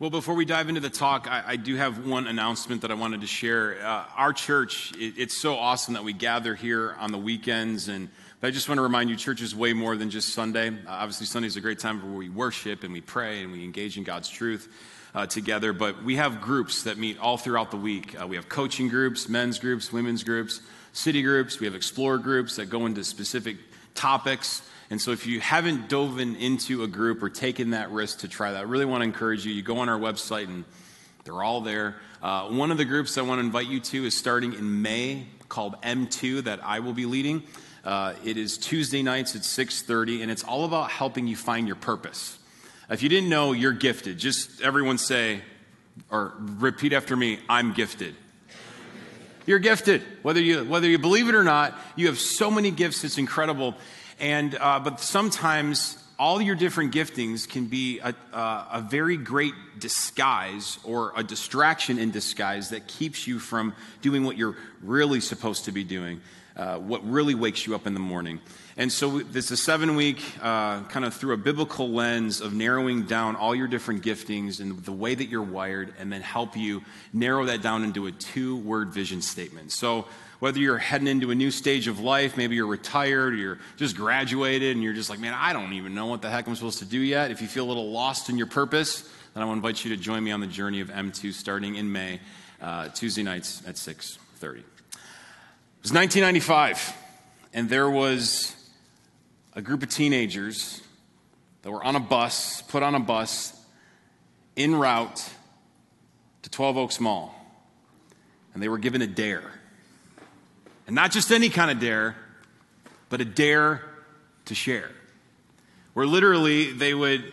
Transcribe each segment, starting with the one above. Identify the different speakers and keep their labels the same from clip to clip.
Speaker 1: Well, before we dive into the talk, I, I do have one announcement that I wanted to share. Uh, our church, it, it's so awesome that we gather here on the weekends. And I just want to remind you, church is way more than just Sunday. Uh, obviously, Sunday is a great time where we worship and we pray and we engage in God's truth uh, together. But we have groups that meet all throughout the week. Uh, we have coaching groups, men's groups, women's groups, city groups. We have explorer groups that go into specific topics. And so if you haven't dove into a group or taken that risk to try that, I really want to encourage you. You go on our website and they're all there. Uh, one of the groups I want to invite you to is starting in May called M2 that I will be leading. Uh, it is Tuesday nights at 6:30, and it's all about helping you find your purpose. If you didn't know, you're gifted. Just everyone say, or repeat after me: I'm gifted. You're gifted, whether you whether you believe it or not. You have so many gifts; it's incredible. And, uh, but sometimes all your different giftings can be a, a, very great disguise or a distraction in disguise that keeps you from doing what you're really supposed to be doing, uh, what really wakes you up in the morning. And so this is a seven week, uh, kind of through a biblical lens of narrowing down all your different giftings and the way that you're wired, and then help you narrow that down into a two word vision statement. So whether you're heading into a new stage of life, maybe you're retired, or you're just graduated, and you're just like, man, I don't even know what the heck I'm supposed to do yet. If you feel a little lost in your purpose, then I want to invite you to join me on the journey of M2 starting in May, uh, Tuesday nights at 6:30. It was 1995, and there was a group of teenagers that were on a bus, put on a bus, en route to 12 Oaks Mall, and they were given a dare. And not just any kind of dare, but a dare to share. Where literally they would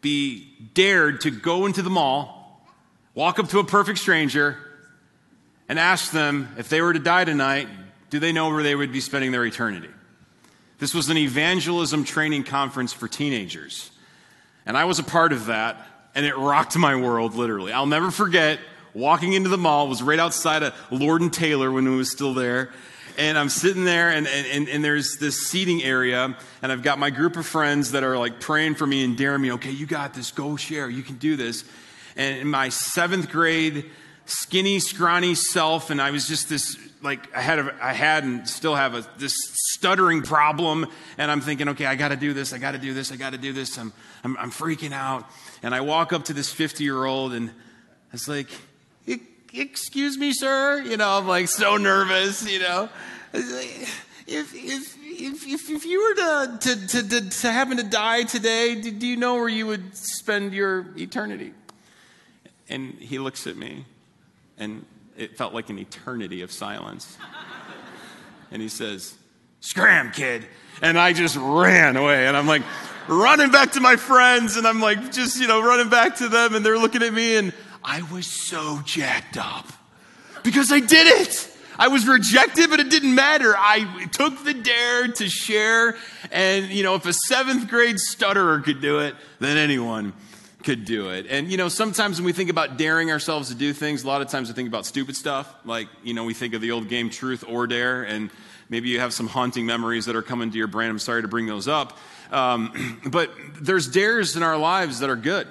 Speaker 1: be dared to go into the mall, walk up to a perfect stranger, and ask them if they were to die tonight, do they know where they would be spending their eternity? This was an evangelism training conference for teenagers. And I was a part of that, and it rocked my world, literally. I'll never forget walking into the mall, was right outside of Lord and Taylor when it was still there and I'm sitting there, and, and, and there's this seating area, and I've got my group of friends that are like praying for me and daring me, okay, you got this, go share, you can do this. And in my seventh grade, skinny, scrawny self, and I was just this like I had, a, I had and still have a, this stuttering problem, and I'm thinking, okay, I got to do this, I got to do this, I got to do this. I'm, I'm, I'm freaking out, and I walk up to this 50 year old, and I was like, excuse me, sir. You know, I'm like so nervous, you know. If, if, if, if you were to, to, to, to, happen to die today, do you know where you would spend your eternity? And he looks at me, and it felt like an eternity of silence. And he says, Scram, kid. And I just ran away, and I'm like, running back to my friends, and I'm like, just, you know, running back to them, and they're looking at me, and I was so jacked up because I did it. I was rejected, but it didn't matter. I took the dare to share. And, you know, if a seventh grade stutterer could do it, then anyone could do it. And, you know, sometimes when we think about daring ourselves to do things, a lot of times we think about stupid stuff. Like, you know, we think of the old game Truth or Dare. And maybe you have some haunting memories that are coming to your brain. I'm sorry to bring those up. Um, but there's dares in our lives that are good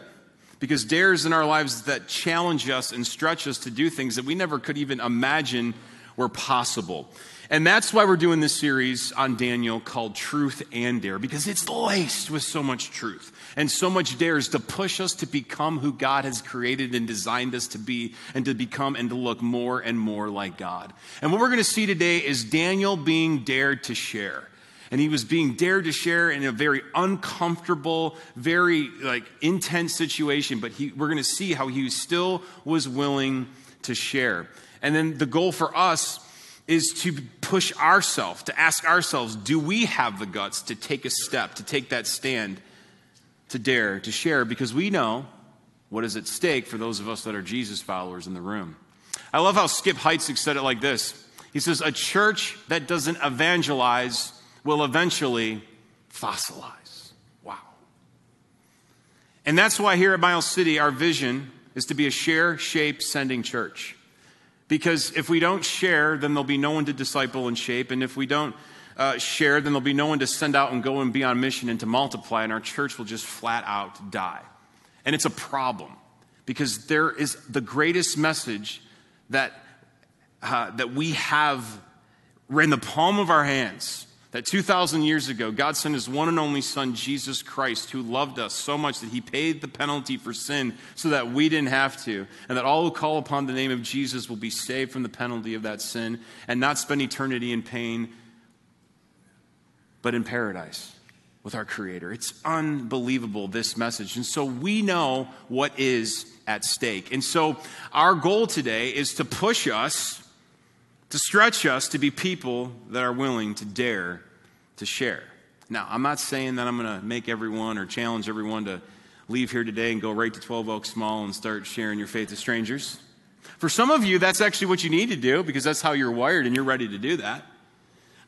Speaker 1: because dares in our lives that challenge us and stretch us to do things that we never could even imagine were possible. And that's why we're doing this series on Daniel called Truth and Dare, because it's laced with so much truth and so much dares to push us to become who God has created and designed us to be and to become and to look more and more like God. And what we're going to see today is Daniel being dared to share and he was being dared to share in a very uncomfortable very like intense situation but he, we're going to see how he still was willing to share and then the goal for us is to push ourselves to ask ourselves do we have the guts to take a step to take that stand to dare to share because we know what is at stake for those of us that are jesus followers in the room i love how skip heitzig said it like this he says a church that doesn't evangelize will eventually fossilize. Wow. And that's why here at Miles City, our vision is to be a share, shape, sending church. Because if we don't share, then there'll be no one to disciple and shape. And if we don't uh, share, then there'll be no one to send out and go and be on mission and to multiply, and our church will just flat out die. And it's a problem because there is the greatest message that, uh, that we have in the palm of our hands. That 2,000 years ago, God sent his one and only Son, Jesus Christ, who loved us so much that he paid the penalty for sin so that we didn't have to. And that all who call upon the name of Jesus will be saved from the penalty of that sin and not spend eternity in pain, but in paradise with our Creator. It's unbelievable, this message. And so we know what is at stake. And so our goal today is to push us, to stretch us to be people that are willing to dare to share. Now, I'm not saying that I'm going to make everyone or challenge everyone to leave here today and go right to 12 Oaks Mall and start sharing your faith to strangers. For some of you, that's actually what you need to do because that's how you're wired and you're ready to do that.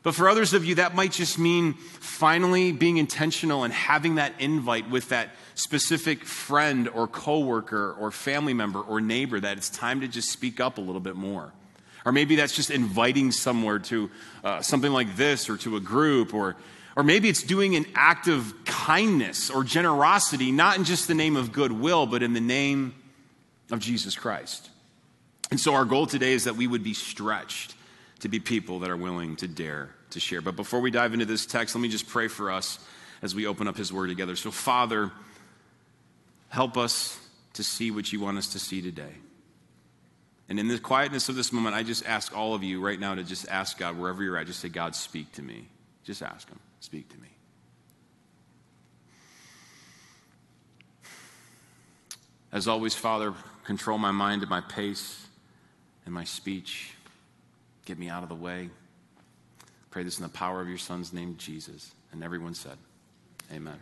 Speaker 1: But for others of you, that might just mean finally being intentional and having that invite with that specific friend or coworker or family member or neighbor that it's time to just speak up a little bit more. Or maybe that's just inviting somewhere to uh, something like this or to a group or or maybe it's doing an act of kindness or generosity, not in just the name of goodwill, but in the name of Jesus Christ. And so our goal today is that we would be stretched to be people that are willing to dare to share. But before we dive into this text, let me just pray for us as we open up His Word together. So, Father, help us to see what you want us to see today. And in the quietness of this moment, I just ask all of you right now to just ask God, wherever you're at, just say, God, speak to me. Just ask Him, speak to me. As always, Father, control my mind and my pace and my speech. Get me out of the way. Pray this in the power of your Son's name, Jesus. And everyone said, Amen.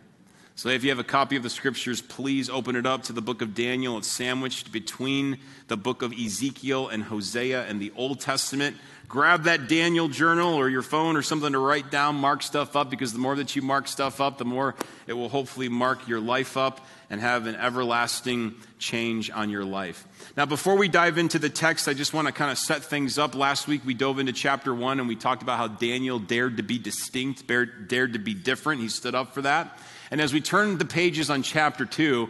Speaker 1: So if you have a copy of the scriptures, please open it up to the book of Daniel. It's sandwiched between the book of Ezekiel and Hosea and the Old Testament. Grab that Daniel journal or your phone or something to write down, mark stuff up, because the more that you mark stuff up, the more it will hopefully mark your life up and have an everlasting change on your life. Now, before we dive into the text, I just want to kind of set things up. Last week, we dove into chapter one and we talked about how Daniel dared to be distinct, dared to be different. He stood up for that. And as we turn the pages on chapter two,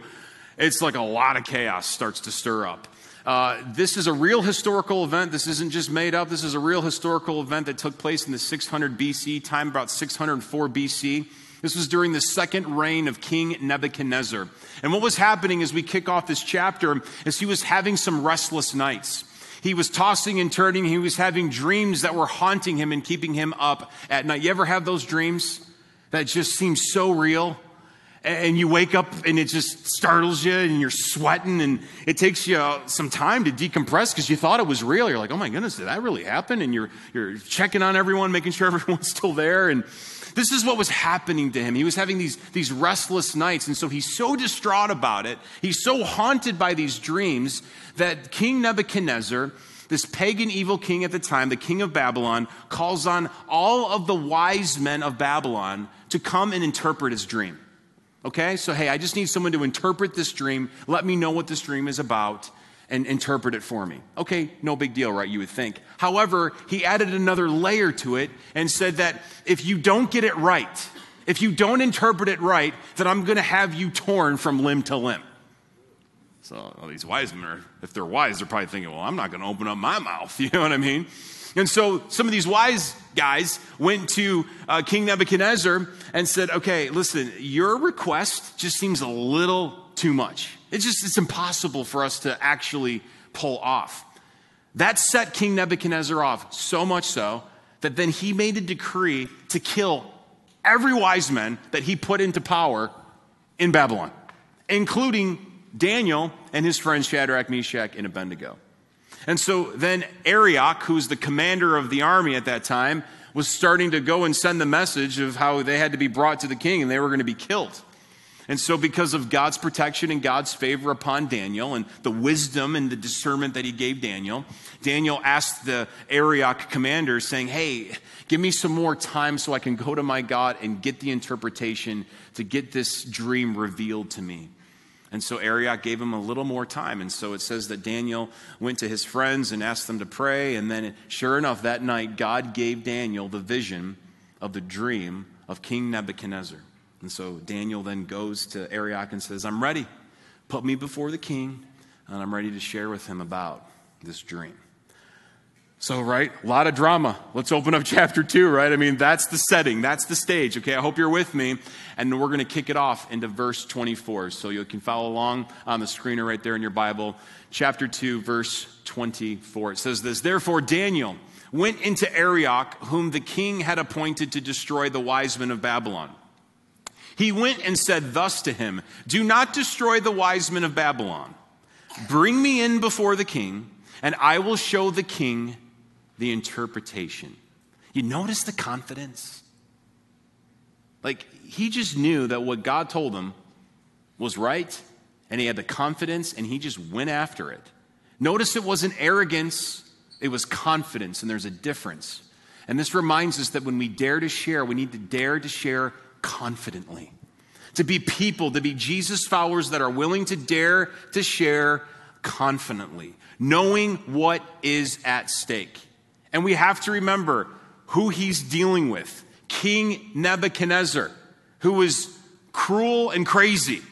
Speaker 1: it's like a lot of chaos starts to stir up. Uh, this is a real historical event. This isn't just made up. This is a real historical event that took place in the 600 BC, time about 604 BC. This was during the second reign of King Nebuchadnezzar. And what was happening as we kick off this chapter is he was having some restless nights. He was tossing and turning. He was having dreams that were haunting him and keeping him up at night. You ever have those dreams that just seem so real? And you wake up and it just startles you and you're sweating and it takes you uh, some time to decompress because you thought it was real. You're like, oh my goodness, did that really happen? And you're, you're checking on everyone, making sure everyone's still there. And this is what was happening to him. He was having these, these restless nights. And so he's so distraught about it. He's so haunted by these dreams that King Nebuchadnezzar, this pagan evil king at the time, the king of Babylon, calls on all of the wise men of Babylon to come and interpret his dream. Okay? So, hey, I just need someone to interpret this dream. Let me know what this dream is about and interpret it for me. Okay, no big deal, right? You would think. However, he added another layer to it and said that if you don't get it right, if you don't interpret it right, then I'm going to have you torn from limb to limb. So these wise men are, if they're wise, they're probably thinking, well, I'm not going to open up my mouth. You know what I mean? And so some of these wise guys went to uh, King Nebuchadnezzar and said, okay, listen, your request just seems a little too much. It's just, it's impossible for us to actually pull off. That set King Nebuchadnezzar off so much so that then he made a decree to kill every wise man that he put into power in Babylon, including Daniel and his friends Shadrach, Meshach, and Abednego. And so then Arioch, who's the commander of the army at that time, was starting to go and send the message of how they had to be brought to the king and they were going to be killed. And so, because of God's protection and God's favor upon Daniel and the wisdom and the discernment that he gave Daniel, Daniel asked the Arioch commander, saying, Hey, give me some more time so I can go to my God and get the interpretation to get this dream revealed to me. And so Arioch gave him a little more time. And so it says that Daniel went to his friends and asked them to pray. And then, sure enough, that night, God gave Daniel the vision of the dream of King Nebuchadnezzar. And so Daniel then goes to Arioch and says, I'm ready. Put me before the king. and I'm ready to share with him about this dream. So, right, a lot of drama. Let's open up chapter two, right? I mean, that's the setting, that's the stage, okay? I hope you're with me. And we're going to kick it off into verse 24. So you can follow along on the screener right there in your Bible. Chapter 2, verse 24. It says this Therefore, Daniel went into Arioch, whom the king had appointed to destroy the wise men of Babylon. He went and said thus to him Do not destroy the wise men of Babylon. Bring me in before the king, and I will show the king the interpretation. You notice the confidence? Like, he just knew that what God told him was right, and he had the confidence, and he just went after it. Notice it wasn't arrogance, it was confidence, and there's a difference. And this reminds us that when we dare to share, we need to dare to share confidently. To be people, to be Jesus followers that are willing to dare to share confidently, knowing what is at stake. And we have to remember who he's dealing with King Nebuchadnezzar, who was cruel and crazy.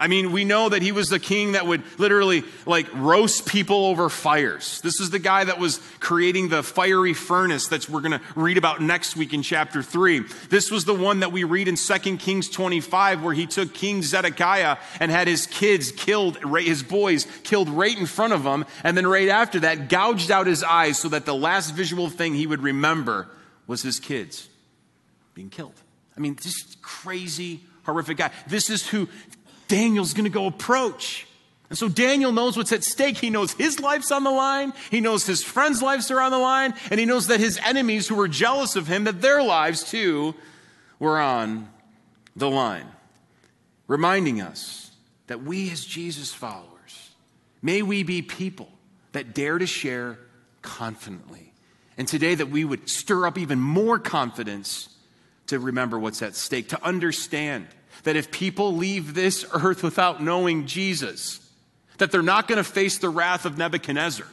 Speaker 1: I mean, we know that he was the king that would literally like roast people over fires. This is the guy that was creating the fiery furnace that we're going to read about next week in chapter 3. This was the one that we read in 2 Kings 25 where he took King Zedekiah and had his kids killed, his boys killed right in front of him. And then right after that, gouged out his eyes so that the last visual thing he would remember was his kids being killed. I mean, just crazy horrific guy. This is who Daniel's going to go approach. And so Daniel knows what's at stake. He knows his life's on the line. He knows his friends' lives are on the line. And he knows that his enemies who were jealous of him, that their lives too were on the line. Reminding us that we as Jesus followers, may we be people that dare to share confidently. And today that we would stir up even more confidence to remember what's at stake, to understand that if people leave this earth without knowing Jesus, that they're not going to face the wrath of Nebuchadnezzar,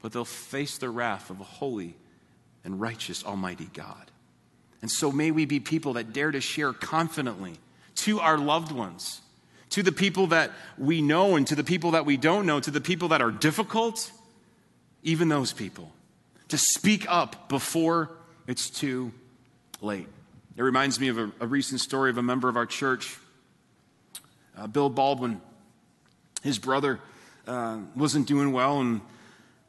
Speaker 1: but they'll face the wrath of a holy and righteous Almighty God. And so may we be people that dare to share confidently to our loved ones, to the people that we know and to the people that we don't know, to the people that are difficult, even those people, to speak up before it's too late. It reminds me of a, a recent story of a member of our church, uh, Bill Baldwin. His brother uh, wasn't doing well and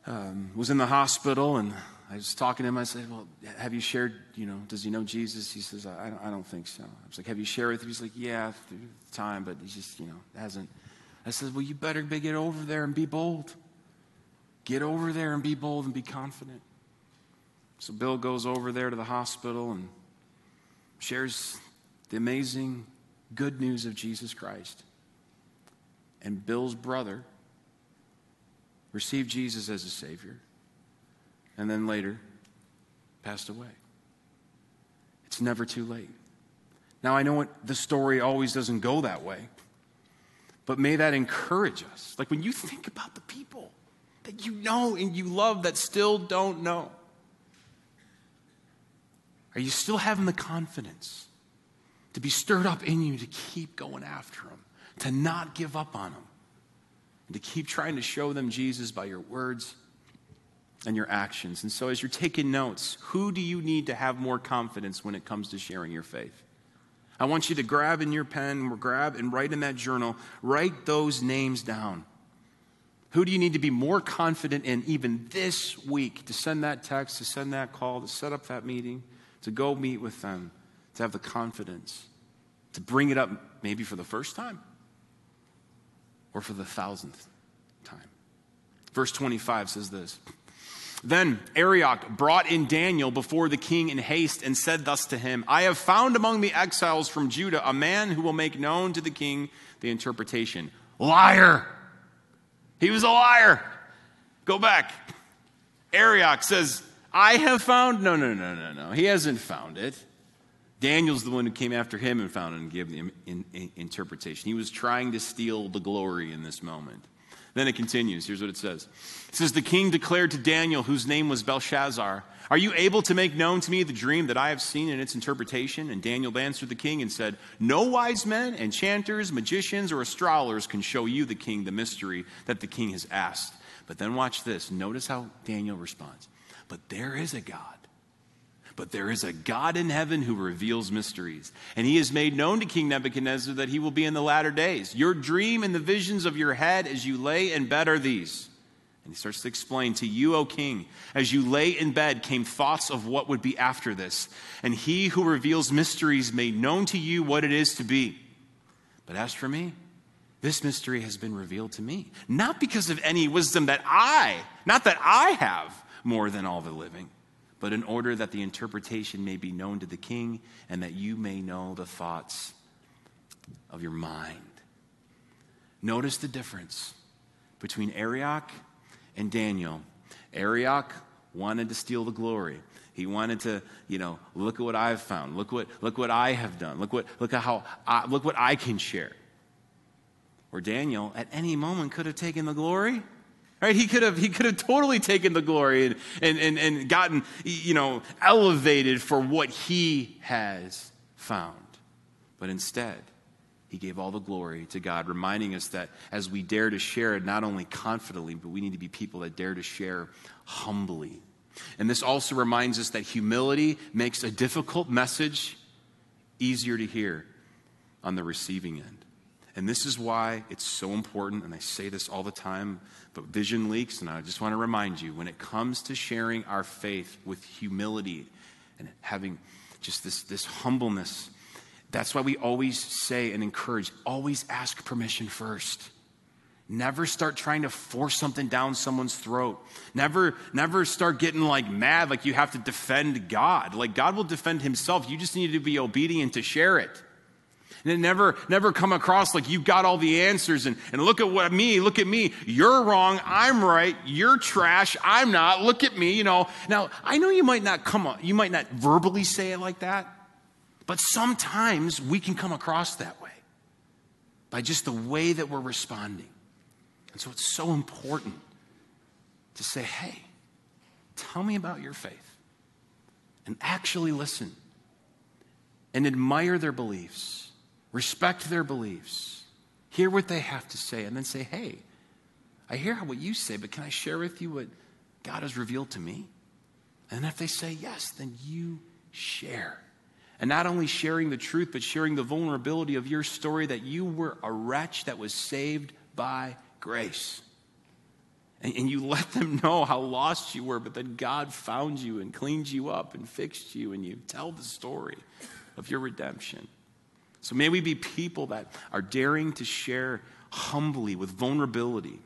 Speaker 1: um, was in the hospital. And I was talking to him. I said, Well, have you shared, you know, does he know Jesus? He says, I don't, I don't think so. I was like, Have you shared with him? He's like, Yeah, through time, but he just, you know, hasn't. I said, Well, you better get over there and be bold. Get over there and be bold and be confident. So Bill goes over there to the hospital and shares the amazing good news of Jesus Christ. And Bill's brother received Jesus as a Savior and then later passed away. It's never too late. Now, I know the story always doesn't go that way, but may that encourage us. Like when you think about the people that you know and you love that still don't know, are you still having the confidence to be stirred up in you to keep going after them, to not give up on them, and to keep trying to show them Jesus by your words and your actions? And so, as you're taking notes, who do you need to have more confidence when it comes to sharing your faith? I want you to grab in your pen, or grab and write in that journal, write those names down. Who do you need to be more confident in even this week to send that text, to send that call, to set up that meeting? To go meet with them, to have the confidence, to bring it up maybe for the first time or for the thousandth time. Verse 25 says this. Then Arioch brought in Daniel before the king in haste and said thus to him I have found among the exiles from Judah a man who will make known to the king the interpretation. Liar! He was a liar. Go back. Arioch says, I have found. No, no, no, no, no. He hasn't found it. Daniel's the one who came after him and found it and gave the in, in, interpretation. He was trying to steal the glory in this moment. Then it continues. Here's what it says It says, The king declared to Daniel, whose name was Belshazzar, Are you able to make known to me the dream that I have seen and its interpretation? And Daniel answered the king and said, No wise men, enchanters, magicians, or astrologers can show you, the king, the mystery that the king has asked. But then watch this. Notice how Daniel responds. But there is a God but there is a God in heaven who reveals mysteries. And he has made known to King Nebuchadnezzar that he will be in the latter days. Your dream and the visions of your head as you lay in bed are these. And he starts to explain to you, O king, as you lay in bed came thoughts of what would be after this. And he who reveals mysteries made known to you what it is to be. But as for me, this mystery has been revealed to me, not because of any wisdom that I, not that I have more than all the living but in order that the interpretation may be known to the king and that you may know the thoughts of your mind. Notice the difference between Arioch and Daniel. Arioch wanted to steal the glory. He wanted to, you know, look at what I've found. Look what, look what I have done. Look what, look at how, I, look what I can share. Or Daniel, at any moment, could have taken the glory Right? He could have, he could have totally taken the glory and, and, and, and gotten, you know, elevated for what he has found. But instead, he gave all the glory to God, reminding us that as we dare to share it, not only confidently, but we need to be people that dare to share humbly. And this also reminds us that humility makes a difficult message easier to hear on the receiving end. And this is why it's so important, and I say this all the time, but vision leaks, and I just want to remind you when it comes to sharing our faith with humility and having just this, this humbleness, that's why we always say and encourage always ask permission first. Never start trying to force something down someone's throat. Never, never start getting like mad like you have to defend God. Like God will defend himself. You just need to be obedient to share it. And never, never come across like you've got all the answers and, and look at what me, look at me. You're wrong. I'm right. You're trash. I'm not. Look at me, you know. Now, I know you might not come, you might not verbally say it like that, but sometimes we can come across that way by just the way that we're responding. And so it's so important to say, hey, tell me about your faith and actually listen and admire their beliefs respect their beliefs, hear what they have to say, and then say, hey, I hear what you say, but can I share with you what God has revealed to me? And if they say yes, then you share. And not only sharing the truth, but sharing the vulnerability of your story that you were a wretch that was saved by grace. And, and, you let them know how lost you were, but then God found you and cleaned you up and fixed you, and you tell the story of your redemption. So may we be people that are daring to share humbly with vulnerability.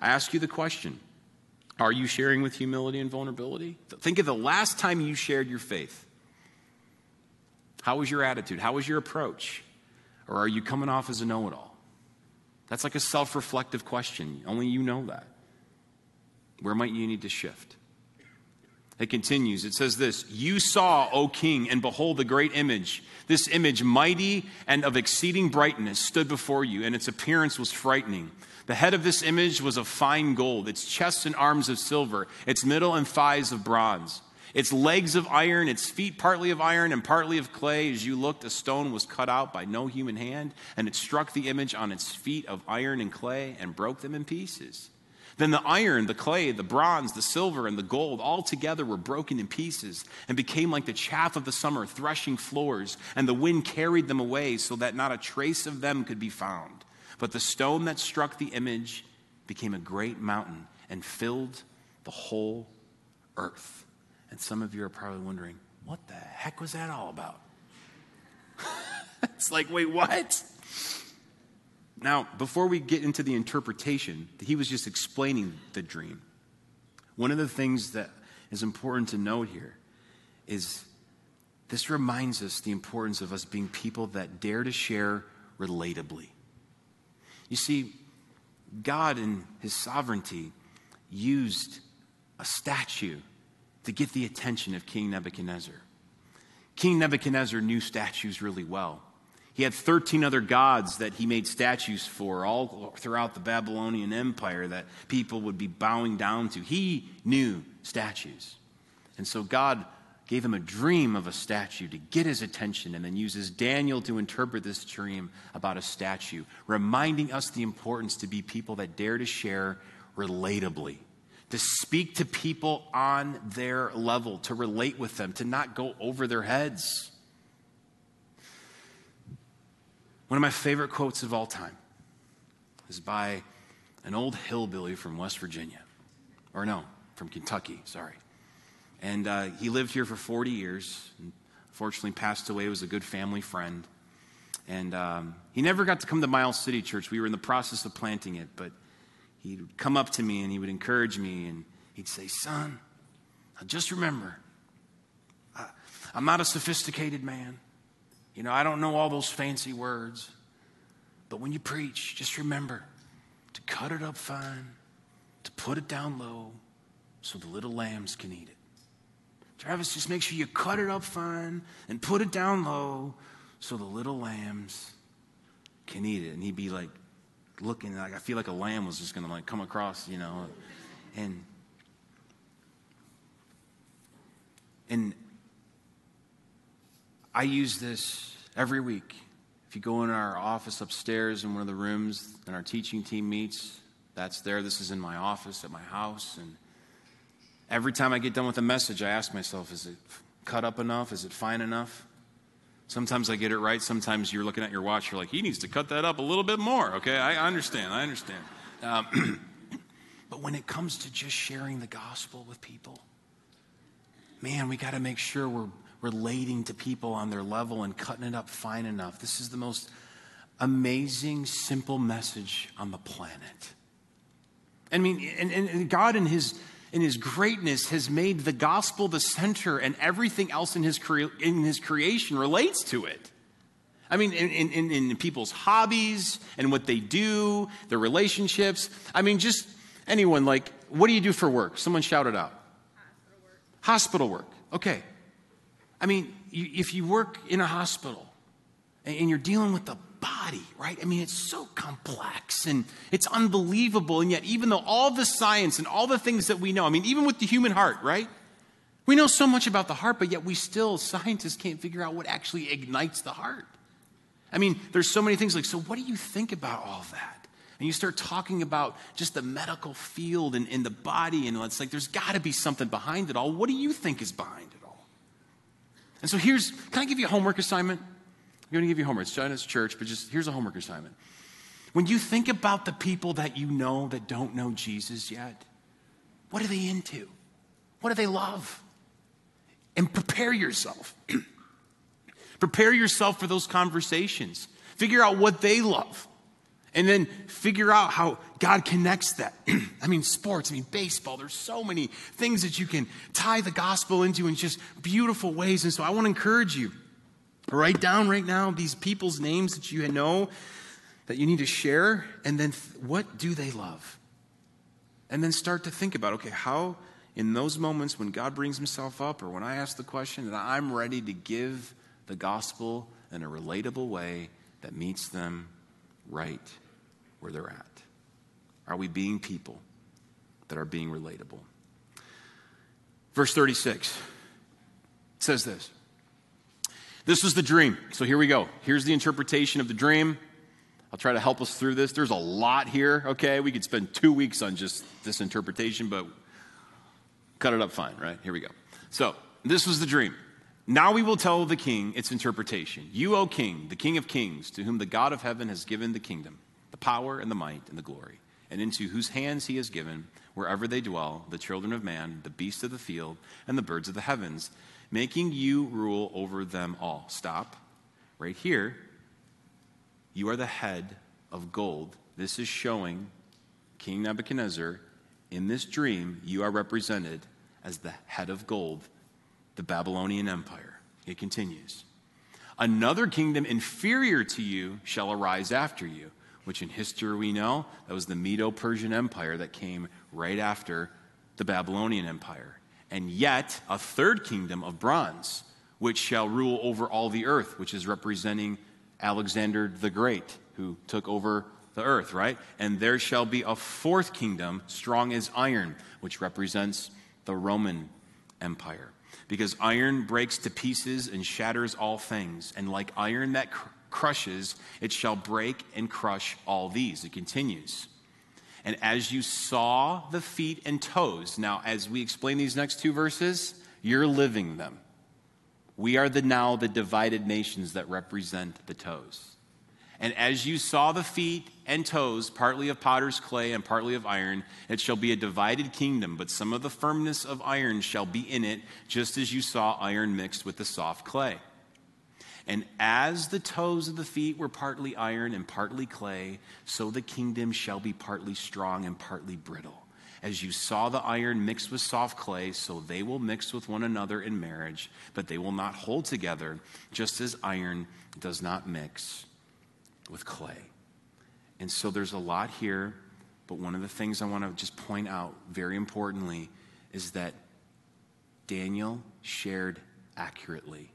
Speaker 1: I ask you the question Are you sharing with humility and vulnerability? Think of the last time you shared your faith. How was your attitude? How was your approach? Or are you coming off as a know it all? That's like a self reflective question. Only you know that. Where might you need to shift? It continues. It says this You saw, O king, and behold, the great image. This image, mighty and of exceeding brightness, stood before you, and its appearance was frightening. The head of this image was of fine gold, its chest and arms of silver, its middle and thighs of bronze, its legs of iron, its feet partly of iron and partly of clay. As you looked, a stone was cut out by no human hand, and it struck the image on its feet of iron and clay and broke them in pieces. Then the iron, the clay, the bronze, the silver, and the gold all together were broken in pieces and became like the chaff of the summer, threshing floors, and the wind carried them away so that not a trace of them could be found. But the stone that struck the image became a great mountain and filled the whole earth. And some of you are probably wondering, what the heck was that all about? it's like, wait, what? Now, before we get into the interpretation, he was just explaining the dream. One of the things that is important to note here is this reminds us the importance of us being people that dare to share relatably. You see, God in his sovereignty used a statue to get the attention of King Nebuchadnezzar. King Nebuchadnezzar knew statues really well. He had 13 other gods that he made statues for all throughout the Babylonian Empire that people would be bowing down to. He knew statues. And so God gave him a dream of a statue to get his attention and then uses Daniel to interpret this dream about a statue, reminding us the importance to be people that dare to share relatably, to speak to people on their level, to relate with them, to not go over their heads. One of my favorite quotes of all time is by an old hillbilly from West Virginia. Or no, from Kentucky, sorry. And uh, he lived here for 40 years. And fortunately, passed away. Was a good family friend. And um, he never got to come to Miles City Church. We were in the process of planting it, but he'd come up to me and he would encourage me and he'd say, Son, just remember, I'm not a sophisticated man. You know, I don't know all those fancy words, but when you preach, just remember to cut it up fine, to put it down low so the little lambs can eat it. Travis, just make sure you cut it up fine and put it down low so the little lambs can eat it. And he'd be like looking like I feel like a lamb was just gonna like come across, you know. And and I use this every week. If you go in our office upstairs in one of the rooms and our teaching team meets, that's there. This is in my office at my house. And every time I get done with a message, I ask myself, is it cut up enough? Is it fine enough? Sometimes I get it right. Sometimes you're looking at your watch, you're like, he needs to cut that up a little bit more. Okay, I understand. I understand. Um, but when it comes to just sharing the gospel with people, man, we got to make sure we're relating to people on their level and cutting it up fine enough. This is the most amazing, simple message on the planet. I mean, and, and God in his, in his greatness has made the gospel the center, and everything else in his, crea- in his creation relates to it. I mean, in, in, in people's hobbies and what they do, their relationships. I mean, just anyone, like, what do you do for work? Someone shout it out. Hospital work. Hospital work. Okay. I mean, if you work in a hospital and, and you're dealing with the body, right? I mean, it's so complex and it's unbelievable. And yet, even though all the science and all the things that we know, I mean, even with the human heart, right? We know so much about the heart, but yet we still, scientists can't figure out what actually ignites the heart. I mean, there's so many things like, so what do you think about all that? And you start talking about just the medical field and, and the body, and it's like there's got to be something behind it all. What do you think is behind it? And so here's, can I give you a homework assignment? I'm going to give you homework. It's China's church, but just here's a homework assignment. When you think about the people that you know that don't know Jesus yet, what are they into? What do they love? And prepare yourself. prepare yourself for those conversations. Figure out what they love and then figure out how God connects that. I mean, sports, I mean, baseball, there's so many things that you can tie the gospel into in just beautiful ways. And so I want to encourage you write down right now these people's names that you know that you need to share, and then th- what do they love? And then start to think about okay, how in those moments when God brings himself up or when I ask the question that I'm ready to give the gospel in a relatable way that meets them right where they're at? Are we being people that are being relatable? Verse 36 says this This was the dream. So here we go. Here's the interpretation of the dream. I'll try to help us through this. There's a lot here, okay? We could spend two weeks on just this interpretation, but cut it up fine, right? Here we go. So, this was the dream. Now we will tell the king its interpretation. You, O king, the king of kings, to whom the God of heaven has given the kingdom power and the might and the glory, and into whose hands he has given, wherever they dwell, the children of man, the beasts of the field, and the birds of the heavens, making you rule over them all. Stop. Right here, you are the head of gold. This is showing King Nebuchadnezzar, in this dream, you are represented as the head of gold, the Babylonian Empire. It continues. Another kingdom inferior to you shall arise after you which in history we know that was the Medo Persian Empire that came right after the Babylonian Empire. And yet, a third kingdom of bronze which shall rule over all the earth, which is representing Alexander the Great, who took over the earth, right? And there shall be a fourth kingdom, strong as iron, which represents the Roman Empire. Because iron breaks to pieces and shatters all things. And like iron that cr- crushes, it shall break and crush all these. It continues. And as you saw the feet and toes, now as we explain these next two verses, you're living them. We are the now the divided nations that represent the toes. And as you saw the feet and toes, partly of potter's clay and partly of iron, it shall be a divided kingdom, but some of the firmness of iron shall be in it, just as you saw iron mixed with the soft clay. And as the toes of the feet were partly iron and partly clay, so the kingdom shall be partly strong and partly brittle. As you saw the iron mixed with soft clay, so they will mix with one another in marriage, but they will not hold together, just as iron does not mix with clay. And so there's a lot here, but one of the things I want to just point out very importantly is that Daniel shared accurately.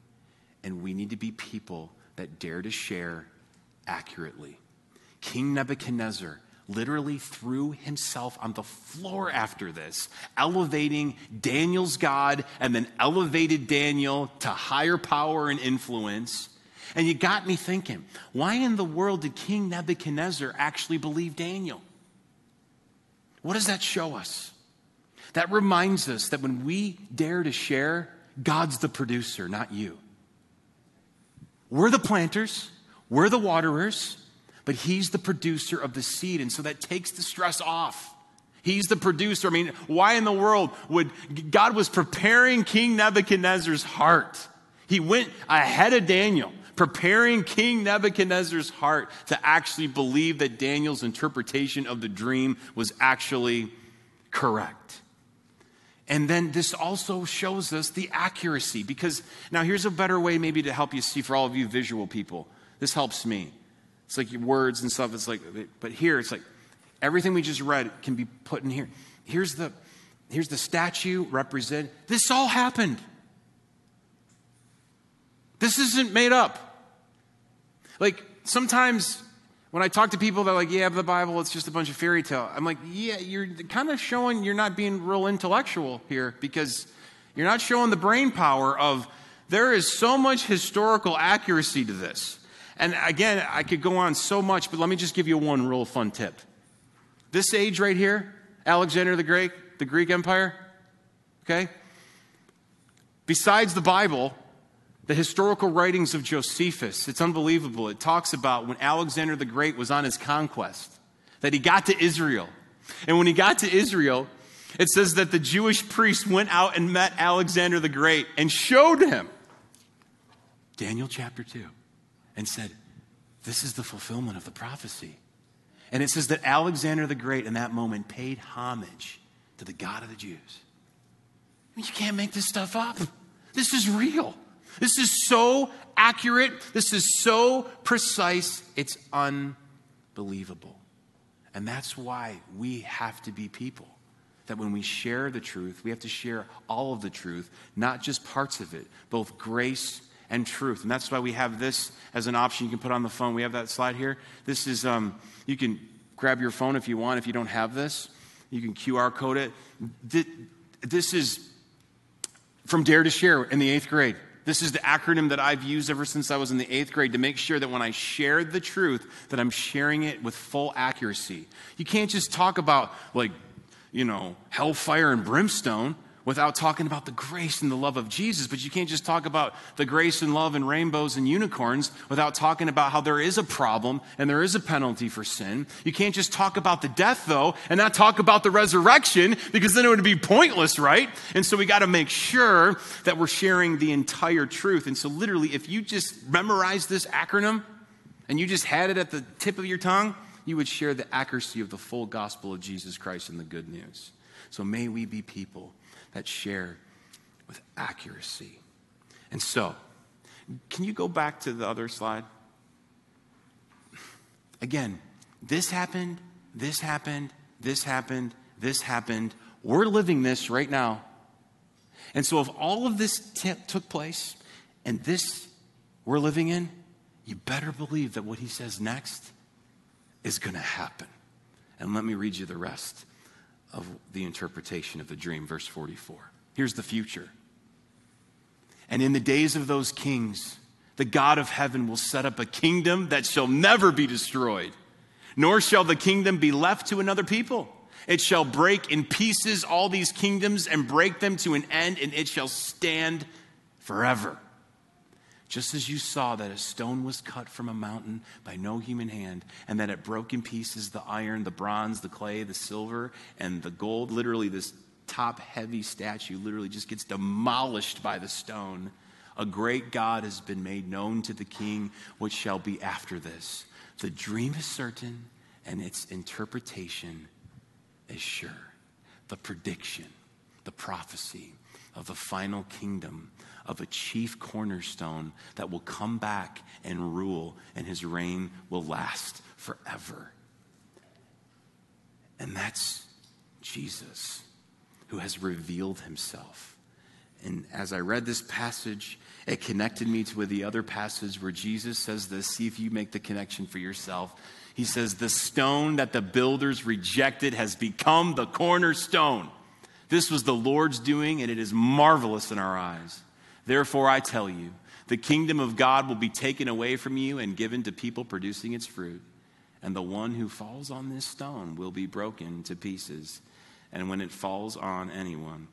Speaker 1: And we need to be people that dare to share accurately. King Nebuchadnezzar literally threw himself on the floor after this, elevating Daniel's God and then elevated Daniel to higher power and influence. And you got me thinking, why in the world did King Nebuchadnezzar actually believe Daniel? What does that show us? That reminds us that when we dare to share, God's the producer, not you. We're the planters, we're the waterers, but He's the producer of the seed. And so that takes the stress off. He's the producer. I mean, why in the world would God was preparing King Nebuchadnezzar's heart? He went ahead of Daniel preparing King Nebuchadnezzar's heart to actually believe that Daniel's interpretation of the dream was actually correct. And then this also shows us the accuracy because now here's a better way maybe to help you see for all of you visual people. This helps me. It's like your words and stuff. It's like, but here it's like everything we just read can be put in here. Here's the here's the statue represent. This all happened. This isn't made up. Like sometimes when I talk to people, they're like, yeah, the Bible, it's just a bunch of fairy tale. I'm like, yeah, you're kind of showing you're not being real intellectual here because you're not showing the brain power of there is so much historical accuracy to this. And again, I could go on so much, but let me just give you one real fun tip. This age right here, Alexander the Great, the Greek Empire, okay? Besides the Bible, the historical writings of Josephus, it's unbelievable. It talks about when Alexander the Great was on his conquest, that he got to Israel. And when he got to Israel, it says that the Jewish priests went out and met Alexander the Great and showed him Daniel chapter 2 and said, This is the fulfillment of the prophecy. And it says that Alexander the Great in that moment paid homage to the God of the Jews. You can't make this stuff up. This is real. This is so accurate. This is so precise. It's unbelievable. And that's why we have to be people. That when we share the truth, we have to share all of the truth, not just parts of it, both grace and truth. And that's why we have this as an option you can put on the phone. We have that slide here. This is, um, you can grab your phone if you want, if you don't have this. You can QR code it. This is from Dare to Share in the eighth grade. This is the acronym that I've used ever since I was in the eighth grade to make sure that when I share the truth, that I'm sharing it with full accuracy. You can't just talk about, like, you know, hellfire and brimstone without talking about the grace and the love of Jesus. But you can't just talk about the grace and love and rainbows and unicorns without talking about how there is a problem and there is a penalty for sin. You can't just talk about the death, though, and not talk about the resurrection because then it would be pointless, right? And so we got to make sure that we're sharing the entire truth. And so, literally, if you just memorize this acronym and you just had it at the tip of your tongue, you would share the accuracy of the full gospel of Jesus Christ and the good news. So may we be people that share with accuracy. And so, can you go back to the other slide? Again, this happened, this happened, this happened, this happened. We're living this right now. And so, if all of this t- took place And this we're living in, you better believe that what he says next is going to happen. And let me read you the rest of the interpretation of the dream, verse 44. Here's the future. And in the days of those kings, the God of heaven will set up a kingdom that shall never be destroyed, nor shall the kingdom be left to another people. It shall break in pieces all these kingdoms and break them to an end, and it shall stand forever. Just as you saw that a stone was cut from a mountain by no human hand, and that it broke in pieces the iron, the bronze, the clay, the silver, and the gold, literally, this top heavy statue literally just gets demolished by the stone. A great God has been made known to the king, which shall be after this. The dream is certain, and its interpretation is sure. The prediction, the prophecy of the final kingdom of a chief cornerstone that will come back and rule, and his reign will last forever. And that's Jesus who has revealed himself. And as I read this passage, it connected me to the other passage where Jesus says this. See if you make the connection for yourself. He says, The stone that the builders rejected has become the cornerstone. This was the Lord's doing, and it is marvelous in our eyes. Therefore, I tell you, the kingdom of God will be taken away from you and given to people producing its fruit. And the one who falls on this stone will be broken to pieces. And when it falls on anyone,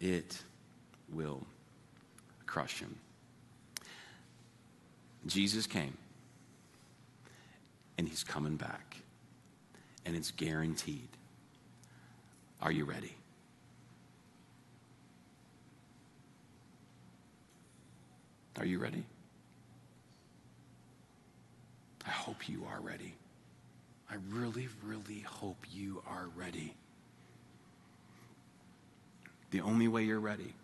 Speaker 1: it will crush him. Jesus came, and he's coming back, and it's guaranteed. Are you ready? Are you ready? I hope you are ready. I really, really hope you are ready. The only way you're ready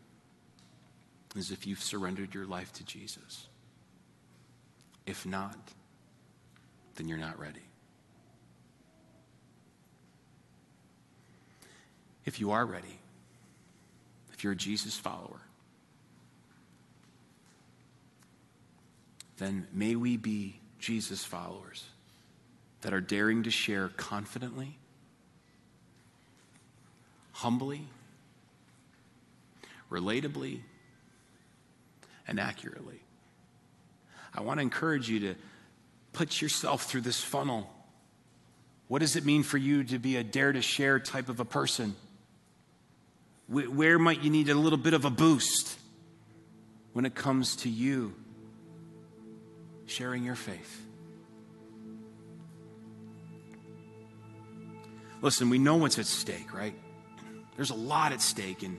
Speaker 1: is if you've surrendered your life to Jesus. If not, then you're not ready. If you are ready, if you're a Jesus follower, then may we be Jesus followers that are daring to share confidently, humbly, relatably, and accurately. I want to encourage you to put yourself through this funnel. What does it mean for you to be a dare to share type of a person? Where might you need a little bit of a boost when it comes to you sharing your faith? Listen, we know what's at stake, right? There's a lot at stake, and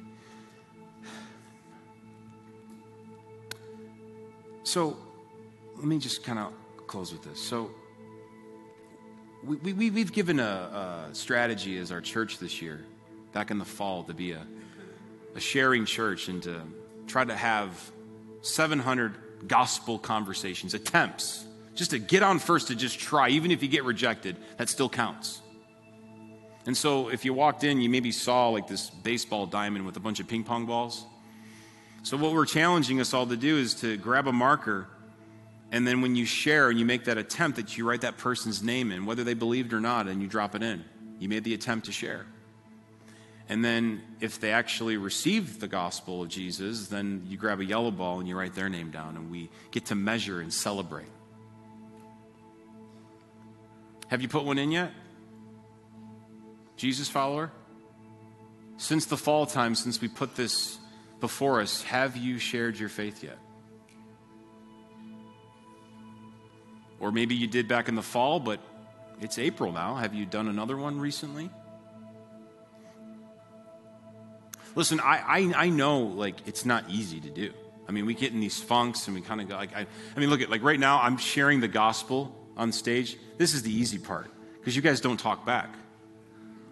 Speaker 1: So let me just kind of close with this. So we, we, we've given a, a, strategy as our church this year, back in the fall, to be a, a sharing church and to try to have 700 gospel conversations, attempts, just to get on first to just try. Even if you get rejected, that still counts. And so if you walked in, you maybe saw like this baseball diamond with a bunch of ping pong balls. So, what we're challenging us all to do is to grab a marker, and then when you share and you make that attempt, that you write that person's name in, whether they believed or not, and you drop it in. You made the attempt to share. And then, if they actually receive the gospel of Jesus, then you grab a yellow ball and you write their name down, and we get to measure and celebrate. Have you put one in yet? Jesus follower? Since the fall time, since we put this before us, have you shared your faith yet? Or maybe you did back in the fall, but it's April now. Have you done another one recently? Listen, I, I, I know like it's not easy to do. I mean, we get in these funks and we kind of go like I, I mean, look at like right now I'm sharing the gospel on stage. This is the easy part because you guys don't talk back.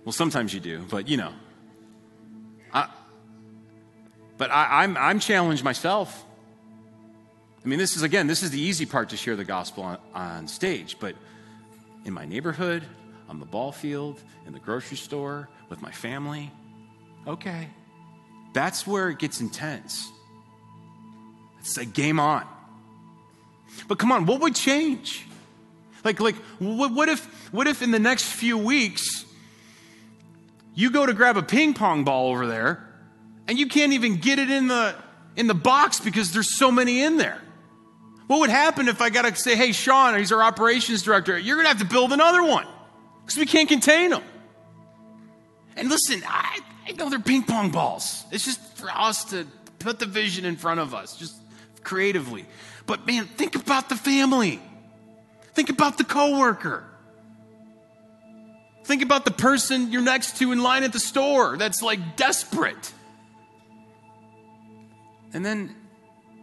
Speaker 1: Well, sometimes you do, but you know. I, but I, I'm, I'm challenged myself. I mean, this is, again, this is the easy part to share the gospel on, on stage, but in my neighborhood, on the ball field, in the grocery store, with my family, okay. That's where it gets intense. It's like game on. But come on, what would change? Like, like what, if, what if in the next few weeks you go to grab a ping pong ball over there and you can't even get it in the in the box because there's so many in there? What would happen if I got to say, hey, Sean, he's our operations director, you're going to have to build another one because we can't contain them. And listen, I, I know they're ping pong balls. It's just for us to put the vision in front of us, just creatively. But man, think about the family. Think about the coworker. Think about the person you're next to in line at the store that's like desperate. And then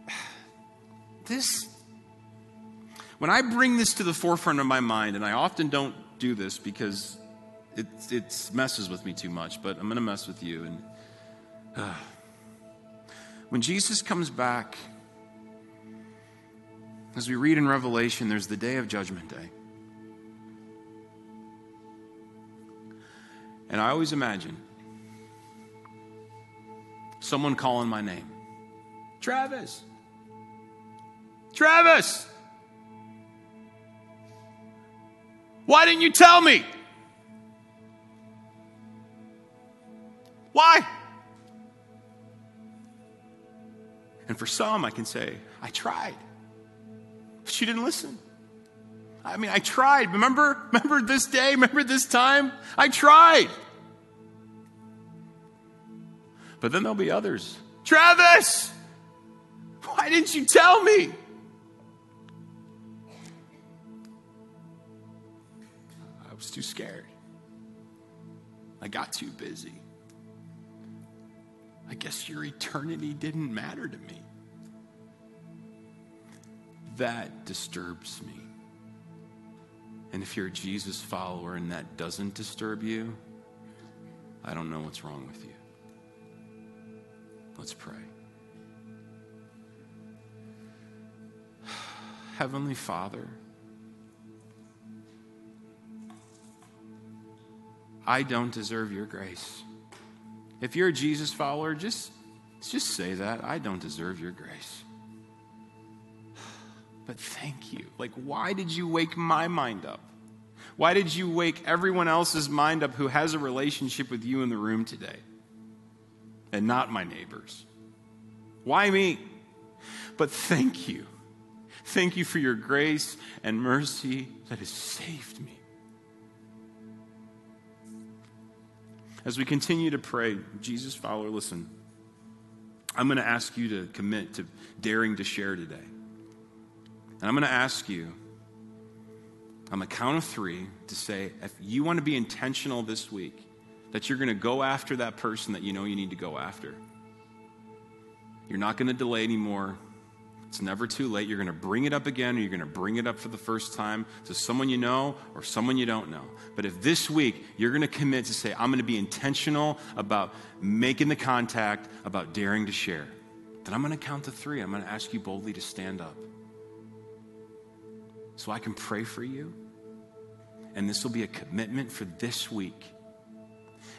Speaker 1: this when I bring this to the forefront of my mind, and I often don't do this because it, it messes with me too much, but I'm going to mess with you. And uh, when Jesus comes back, as we read in Revelation, there's the day of Judgment Day. And I always imagine someone calling my name Travis. Travis! Why didn't you tell me? Why? And for some, I can say, I tried. But she didn't listen. I mean, I tried. Remember? Remember this day? Remember this time? I tried. But then there'll be others. Travis! Why didn't you tell me? I was too scared. I got too busy. I guess your eternity didn't matter to me. That disturbs me. And if you're a Jesus follower and that doesn't disturb you, I don't know what's wrong with you. Let's pray. Heavenly Father, I don't deserve your grace. If you're a Jesus follower, just, just say that. I don't deserve your grace. But thank you. Like, why did you wake my mind up? Why did you wake everyone else's mind up who has a relationship with you in the room today? And not my neighbors. Why me? But thank you. Thank you for your grace and mercy that has saved me. As we continue to pray, Jesus follower, listen. I'm going to ask you to commit to daring to share today. And I'm going to ask you, on the count of three, to say, if you want to be intentional this week, that you're going to go after that person that you know you need to go after. You're not going to delay anymore. It's never too late. You're going to bring it up again, or you're going to bring it up for the first time to someone you know or someone you don't know. But if this week you're going to commit to say, I'm going to be intentional about making the contact, about daring to share, then I'm going to count to three. I'm going to ask you boldly to stand up so I can pray for you. And this will be a commitment for this week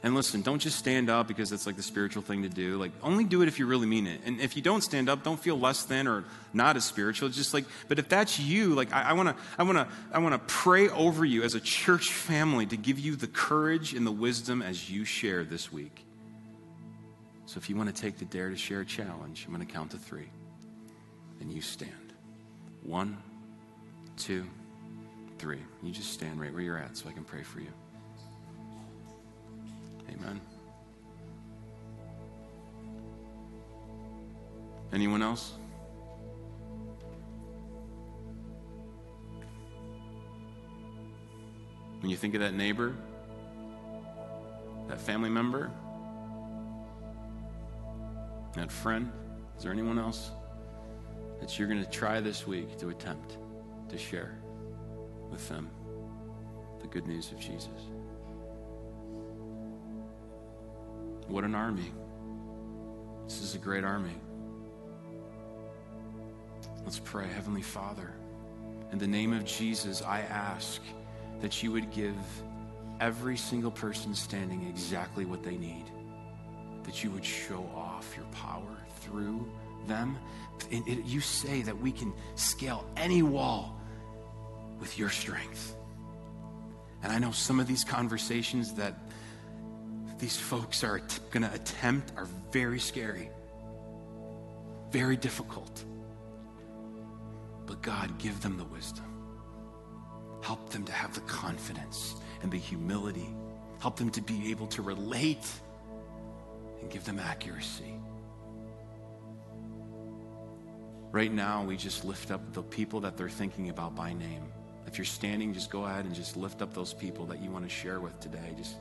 Speaker 1: and listen, don't just stand up because it's like the spiritual thing to do. Like, only do it if you really mean it. And if you don't stand up, don't feel less than or not as spiritual. It's just like, but if that's you, like, I want to, I want to, I want to pray over you as a church family to give you the courage and the wisdom as you share this week. So if you want to take the Dare to Share challenge, I'm going to count to three. And you stand. One, two, three. You just stand right where you're at so I can pray for you. Amen. Anyone else? When you think of that neighbor, that family member, that friend, is there anyone else that you're going to try this week to attempt to share with them the good news of Jesus? What an army. This is a great army. Let's pray. Heavenly Father, in the name of Jesus, I ask that you would give every single person standing exactly what they need. That you would show off your power through them. It, you say that we can scale any wall with your strength. And I know some of these conversations that these folks are t- going to attempt are very scary, very difficult. But God, give them the wisdom. Help them to have the confidence and the humility. Help them to be able to relate and give them accuracy. Right now, we just lift up the people that they're thinking about by name. If you're standing, just go ahead and just lift up those people that you want to share with today. Just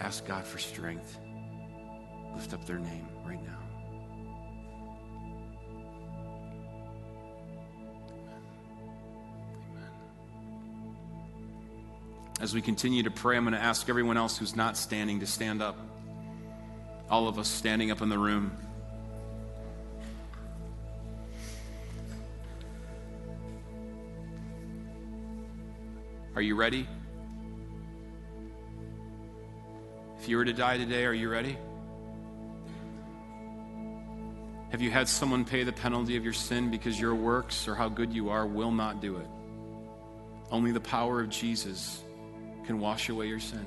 Speaker 1: ask God for strength. Lift up their name right now. As we continue to pray, I'm going to ask everyone else who's not standing to stand up. All of us standing up in the room. Are you ready? If you were to die today, are you ready? Have you had someone pay the penalty of your sin because your works or how good you are will not do it? Only the power of Jesus can wash away your sin.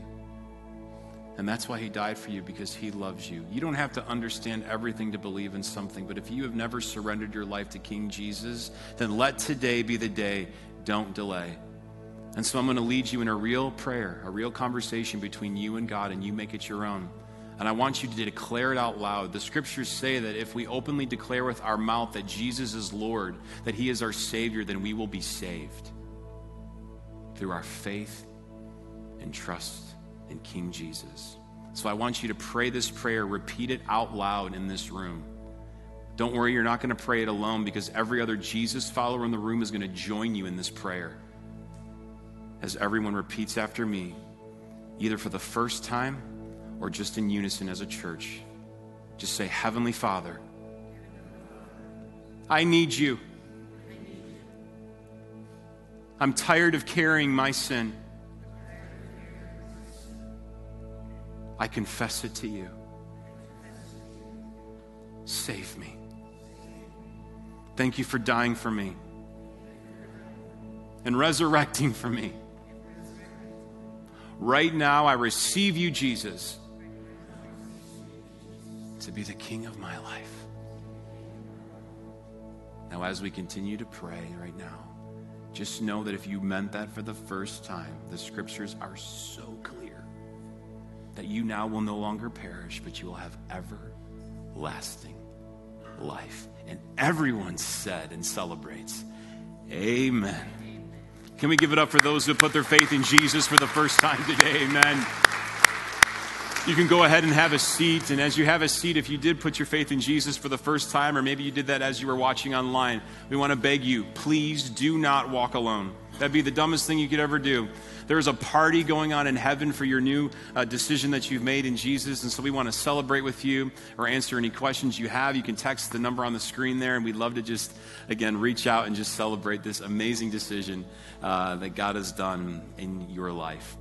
Speaker 1: And that's why he died for you, because he loves you. You don't have to understand everything to believe in something, but if you have never surrendered your life to King Jesus, then let today be the day. Don't delay. And so I'm going to lead you in a real prayer, a real conversation between you and God, and you make it your own. And I want you to declare it out loud. The scriptures say that if we openly declare with our mouth that Jesus is Lord, that He is our Savior, then we will be saved through our faith and trust in King Jesus. So I want you to pray this prayer, repeat it out loud in this room. Don't worry, you're not going to pray it alone because every other Jesus follower in the room is going to join you in this prayer. As everyone repeats after me, either for the first time or just in unison as a church, just say, Heavenly Father, I need you. I'm tired of carrying my sin. I confess it to you. Save me. Thank you for dying for me and resurrecting for me. Right now, I receive you, Jesus, to be the King of my life. Now, as we continue to pray right now, just know that if you meant that for the first time, the scriptures are so clear that you now will no longer perish, but you will have everlasting life. And everyone said and celebrates, Amen. Can we give it up for those who put their faith in Jesus for the first time today? Amen. You can go ahead and have a seat. And as you have a seat, if you did put your faith in Jesus for the first time, or maybe you did that as you were watching online, we want to beg you please do not walk alone. That'd be the dumbest thing you could ever do. There's a party going on in heaven for your new uh, decision that you've made in Jesus. And so we want to celebrate with you or answer any questions you have. You can text the number on the screen there. And we'd love to just, again, reach out and just celebrate this amazing decision uh, that God has done in your life.